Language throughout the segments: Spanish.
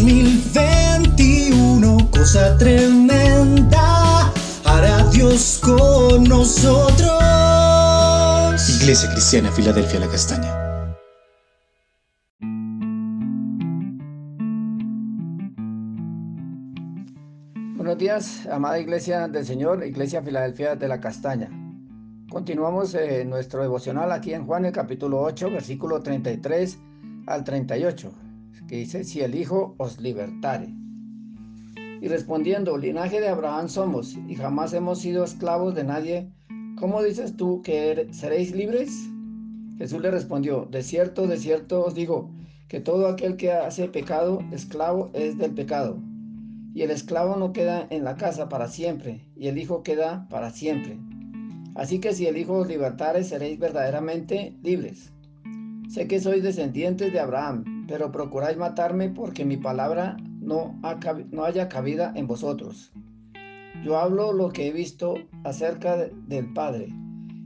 2021, cosa tremenda, hará Dios con nosotros. Iglesia Cristiana, Filadelfia, la Castaña. Buenos días, amada Iglesia del Señor, Iglesia Filadelfia de la Castaña. Continuamos eh, nuestro devocional aquí en Juan el capítulo 8, versículo 33 al 38, que dice, si el Hijo os libertare. Y respondiendo, linaje de Abraham somos y jamás hemos sido esclavos de nadie, ¿cómo dices tú que seréis libres? Jesús le respondió, de cierto, de cierto os digo, que todo aquel que hace pecado, esclavo es del pecado. Y el esclavo no queda en la casa para siempre, y el Hijo queda para siempre. Así que si el Hijo os libertare, seréis verdaderamente libres. Sé que sois descendientes de Abraham, pero procuráis matarme porque mi palabra no, haya cabida en vosotros. Yo hablo lo que he visto acerca del Padre,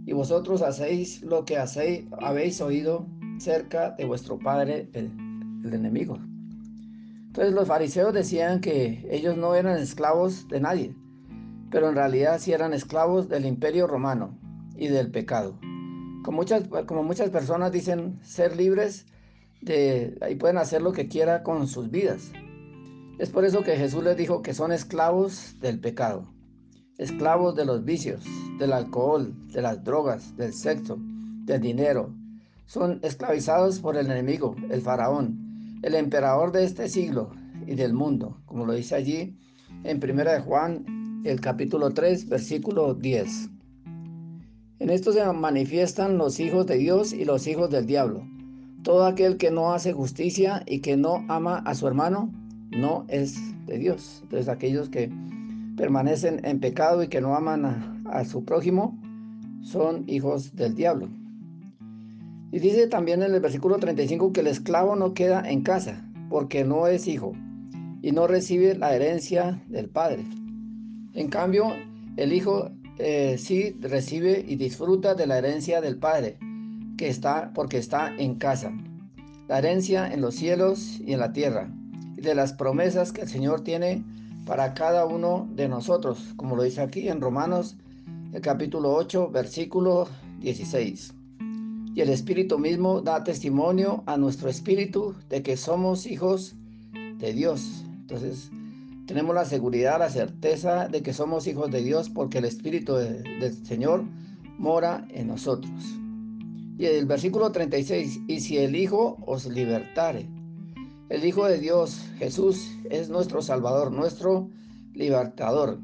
y vosotros hacéis lo que hacéis, habéis oído cerca de vuestro Padre, el, enemigo. Entonces los fariseos decían que ellos no eran esclavos de nadie, pero en realidad sí eran esclavos del imperio romano y del pecado. Como muchas personas dicen ser libres, de, ahí pueden hacer lo que quieran con sus vidas. Es por eso que Jesús les dijo que son esclavos del pecado, esclavos de los vicios, del alcohol, de las drogas, del sexo, del dinero. Son esclavizados por el enemigo, el faraón, el emperador de este siglo y del mundo, como lo dice allí en 1 de Juan, el capítulo 3, versículo 10. En esto se manifiestan los hijos de Dios y los hijos del diablo. Todo aquel que no hace justicia y que no ama a su hermano, no es de Dios. Entonces aquellos que permanecen en pecado y que no aman a, su prójimo, son hijos del diablo. Y dice también en el versículo 35 que el esclavo no queda en casa porque no es hijo y no recibe la herencia del padre. En cambio, el hijo eh, sí recibe y disfruta de la herencia del padre que está porque está en casa. La herencia en los cielos y en la tierra y de las promesas que el Señor tiene para cada uno de nosotros, como lo dice aquí en Romanos el capítulo 8, versículo 16 y el Espíritu mismo da testimonio a nuestro espíritu de que somos hijos de Dios. Entonces, tenemos la seguridad, la certeza de que somos hijos de Dios porque el Espíritu del Señor mora en nosotros. Y el versículo 36, y si el Hijo os libertare, el Hijo de Dios, Jesús, es nuestro Salvador, nuestro libertador,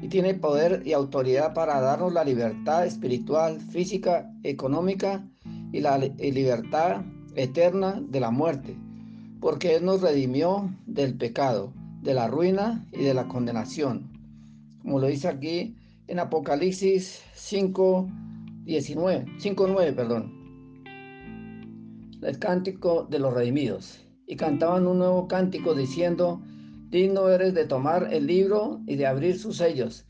y tiene poder y autoridad para darnos la libertad espiritual, física, económica y la libertad eterna de la muerte, porque Él nos redimió del pecado, de la ruina y de la condenación. Como lo dice aquí en Apocalipsis 5, 19, 5, 9, perdón. El cántico de los redimidos. Y cantaban un nuevo cántico diciendo, digno eres de tomar el libro y de abrir sus sellos,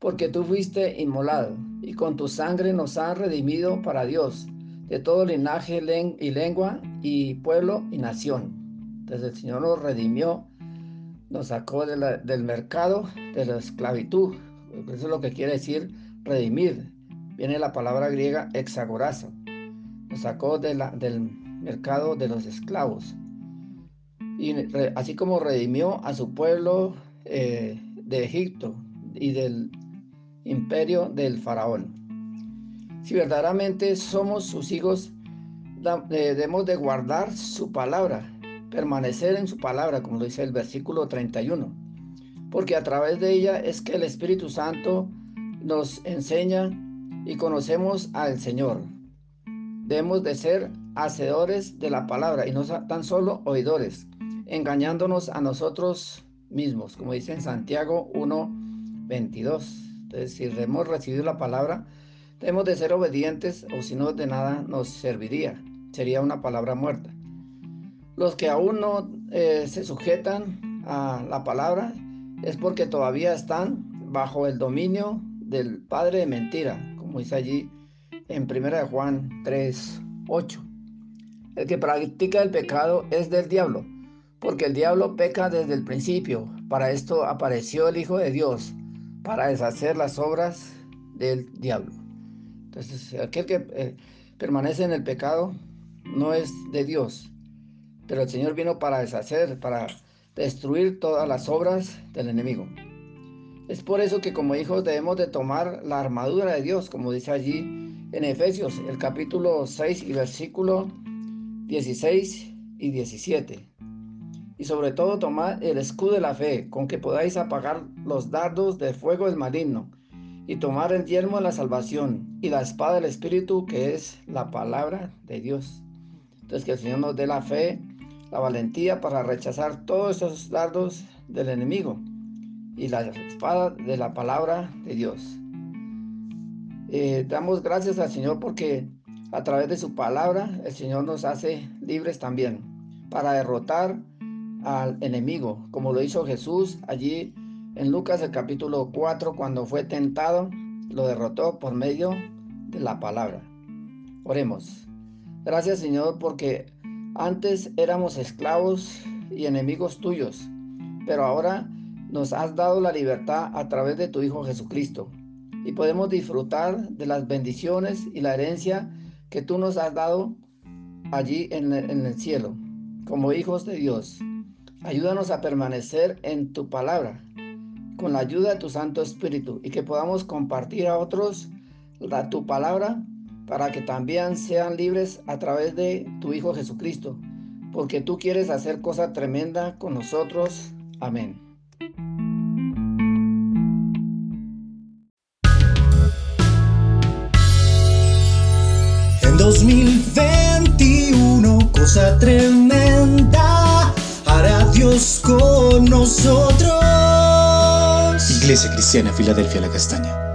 porque tú fuiste inmolado, y con tu sangre nos has redimido para Dios de todo linaje y lengua y pueblo y nación. Entonces el Señor nos redimió, nos sacó del mercado de la esclavitud. Eso es lo que quiere decir redimir. Viene la palabra griega exagorazo. Nos sacó del mercado de los esclavos. Y así como redimió a su pueblo eh, de Egipto y del imperio del faraón. Si verdaderamente somos sus hijos, eh, debemos de guardar su palabra, permanecer en su palabra, como lo dice el versículo 31, porque a través de ella es que el Espíritu Santo nos enseña y conocemos al Señor. Debemos de ser hacedores de la palabra y no tan solo oidores, engañándonos a nosotros mismos, como dice en Santiago 1, 22. Entonces, si hemos recibido la palabra, Debemos de ser obedientes o si no de nada nos serviría. Sería una palabra muerta. Los que aún no eh, se sujetan a la palabra es porque todavía están bajo el dominio del padre de mentira, como dice allí en 1 Juan 3, 8. El que practica el pecado es del diablo, Porque el diablo peca desde el principio. Para esto apareció el Hijo de Dios, para deshacer las obras del diablo. Entonces, aquel que eh, permanece en el pecado no es de Dios. Pero el Señor vino para deshacer, para destruir todas las obras del enemigo. Es por eso que como hijos debemos de tomar la armadura de Dios, como dice allí en Efesios, el capítulo 6 y versículo 16 y 17. Y sobre todo tomar el escudo de la fe, con que podáis apagar los dardos de fuego del maligno, y tomar el yelmo de la salvación y la espada del Espíritu, que es la palabra de Dios. Entonces que el Señor nos dé la fe, la valentía para rechazar todos esos dardos del enemigo y la espada de la palabra de Dios. Eh, damos gracias al Señor porque a través de su palabra el Señor nos hace libres también para derrotar al enemigo, como lo hizo Jesús allí en Lucas el capítulo 4 cuando fue tentado, lo derrotó por medio de la palabra. Oremos. Gracias Señor porque antes éramos esclavos y enemigos tuyos, pero ahora nos has dado la libertad a través de tu Hijo Jesucristo y podemos disfrutar de las bendiciones y la herencia que tú nos has dado allí en el, cielo, como hijos de Dios. Ayúdanos a permanecer en tu palabra, con la ayuda de tu Santo Espíritu, y que podamos compartir a otros la, tu palabra para que también sean libres a través de tu Hijo Jesucristo, porque tú quieres hacer cosa tremenda con nosotros. Amén. 2021, cosa tremenda, hará Dios con nosotros. Iglesia Cristiana Filadelfia La Castaña.